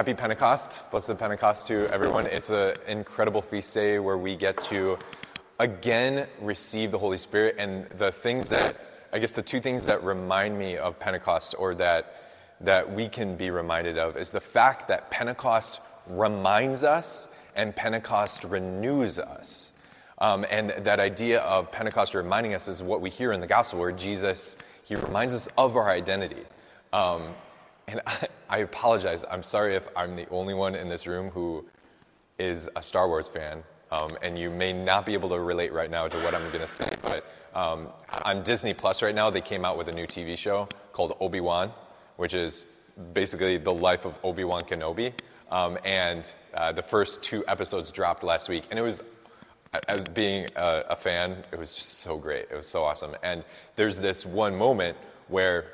Happy Pentecost. Blessed Pentecost to everyone. It's an incredible feast day where we get to again receive the Holy Spirit. And the things that, I guess, the two things that remind me of Pentecost or that, that we can be reminded of is the fact that Pentecost reminds us and Pentecost renews us. Um, and that idea of Pentecost reminding us is what we hear in the gospel, where Jesus, he reminds us of our identity. Um, and I, I, apologize. I'm sorry if I'm the only one in this room who is a Star Wars fan. Um, and you may not be able to relate right now to what I'm going to say. But um, on Disney Plus right now, they came out with a new TV show called Obi Wan, which is basically the life of Obi Wan Kenobi. Um, and uh, the first two episodes dropped last week. And it was as being a, a, fan, it was just so great. It was so awesome. And there's this one moment where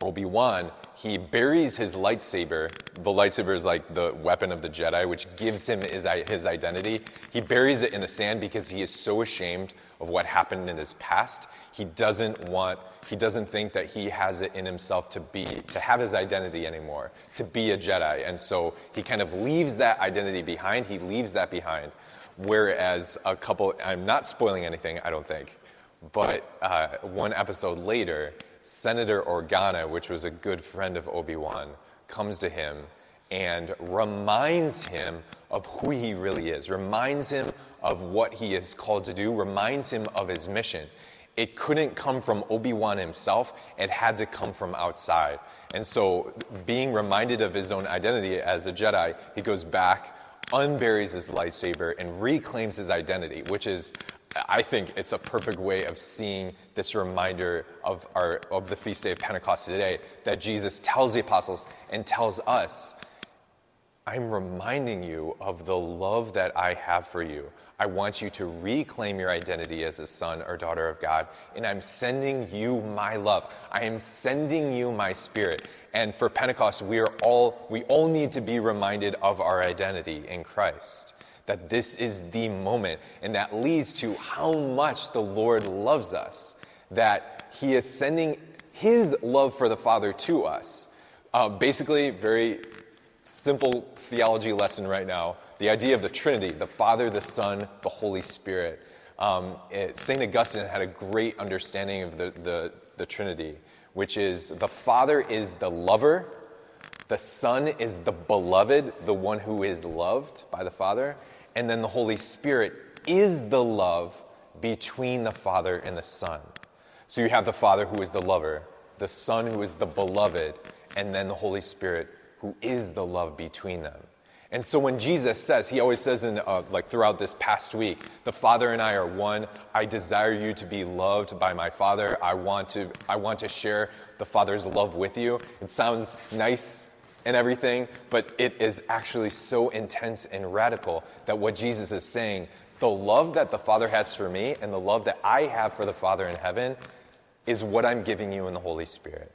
Obi Wan he buries his lightsaber. The lightsaber is like the weapon of the Jedi, which gives him his, his identity. He buries it in the sand because he is so ashamed of what happened in his past. He doesn't want, he doesn't think that he has it in himself to be, to have his identity anymore, to be a Jedi. And so he kind of leaves that identity behind. He leaves that behind. Whereas a couple, I'm not spoiling anything, I don't think, but uh, one episode later, Senator Organa, which was a good friend of Obi Wan, comes to him and reminds him of who he really is, reminds him of what he is called to do, reminds him of his mission. It couldn't come from Obi Wan himself, it had to come from outside. And so, being reminded of his own identity as a Jedi, he goes back, unburies his lightsaber, and reclaims his identity, which is I think it's a perfect way of seeing this reminder of, our, of the feast day of Pentecost today that Jesus tells the apostles and tells us, I'm reminding you of the love that I have for you. I want you to reclaim your identity as a son or daughter of God, and I'm sending you my love. I am sending you my spirit. And for Pentecost, we are all we all need to be reminded of our identity in Christ that this is the moment. And that leads to how much the Lord loves us, that He is sending His love for the Father to us. Uh, basically, very simple theology lesson right now the idea of the Trinity the Father, the Son, the Holy Spirit. Um, St. Augustine had a great understanding of the, the, the Trinity, which is the Father is the lover, the Son is the beloved, the one who is loved by the Father, and then the Holy Spirit is the love between the Father and the Son. So you have the Father who is the lover, the Son who is the beloved, and then the Holy Spirit who is the love between them. And so when Jesus says, he always says in uh, like throughout this past week, the Father and I are one. I desire you to be loved by my Father. I want to I want to share the Father's love with you. It sounds nice and everything, but it is actually so intense and radical that what Jesus is saying, the love that the Father has for me and the love that I have for the Father in heaven, is what I'm giving you in the Holy Spirit.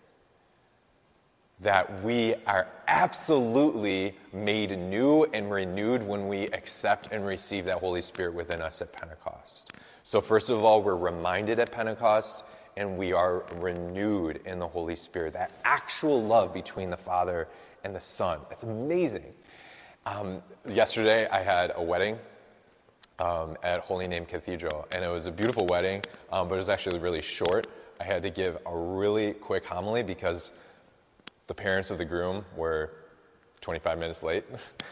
That we are absolutely made new and renewed when we accept and receive that Holy Spirit within us at Pentecost. So, first of all, we're reminded at Pentecost and we are renewed in the Holy Spirit. That actual love between the Father and the Son. It's amazing. Um, yesterday, I had a wedding um, at Holy Name Cathedral, and it was a beautiful wedding, um, but it was actually really short. I had to give a really quick homily because the parents of the groom were 25 minutes late,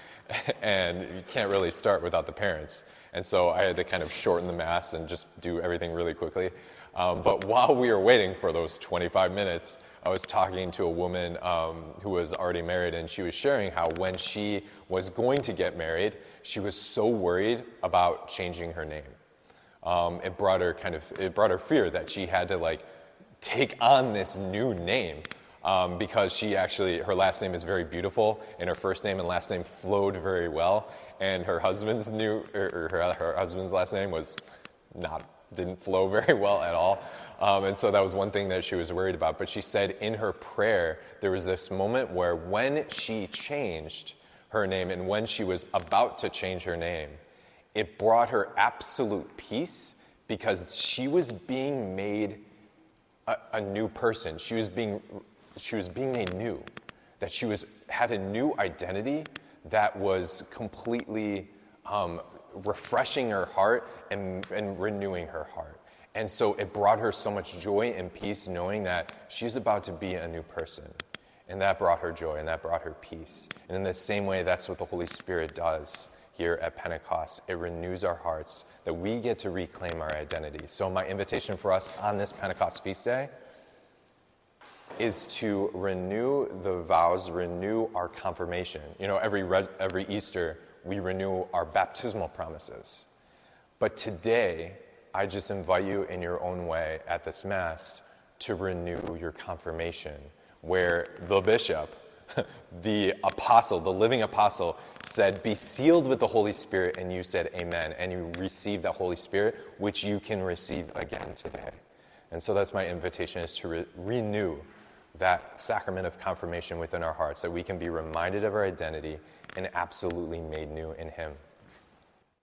and you can't really start without the parents. And so I had to kind of shorten the mass and just do everything really quickly. Um, but while we were waiting for those 25 minutes, I was talking to a woman um, who was already married, and she was sharing how when she was going to get married, she was so worried about changing her name. Um, it brought her kind of it brought her fear that she had to like take on this new name um, because she actually her last name is very beautiful, and her first name and last name flowed very well, and her husband's new or her, her husband's last name was not didn't flow very well at all. Um, and so that was one thing that she was worried about. But she said in her prayer, there was this moment where when she changed her name and when she was about to change her name, it brought her absolute peace because she was being made a, a new person. She was being, she was being made new. That she was had a new identity that was completely um, refreshing her heart and, and renewing her heart. And so it brought her so much joy and peace knowing that she's about to be a new person. And that brought her joy and that brought her peace. And in the same way, that's what the Holy Spirit does here at Pentecost. It renews our hearts that we get to reclaim our identity. So, my invitation for us on this Pentecost feast day is to renew the vows, renew our confirmation. You know, every, every Easter, we renew our baptismal promises. But today, I just invite you in your own way at this Mass to renew your confirmation, where the bishop, the apostle, the living apostle, said, Be sealed with the Holy Spirit, and you said, Amen. And you received the Holy Spirit, which you can receive again today. And so that's my invitation is to re- renew that sacrament of confirmation within our hearts, that we can be reminded of our identity and absolutely made new in Him.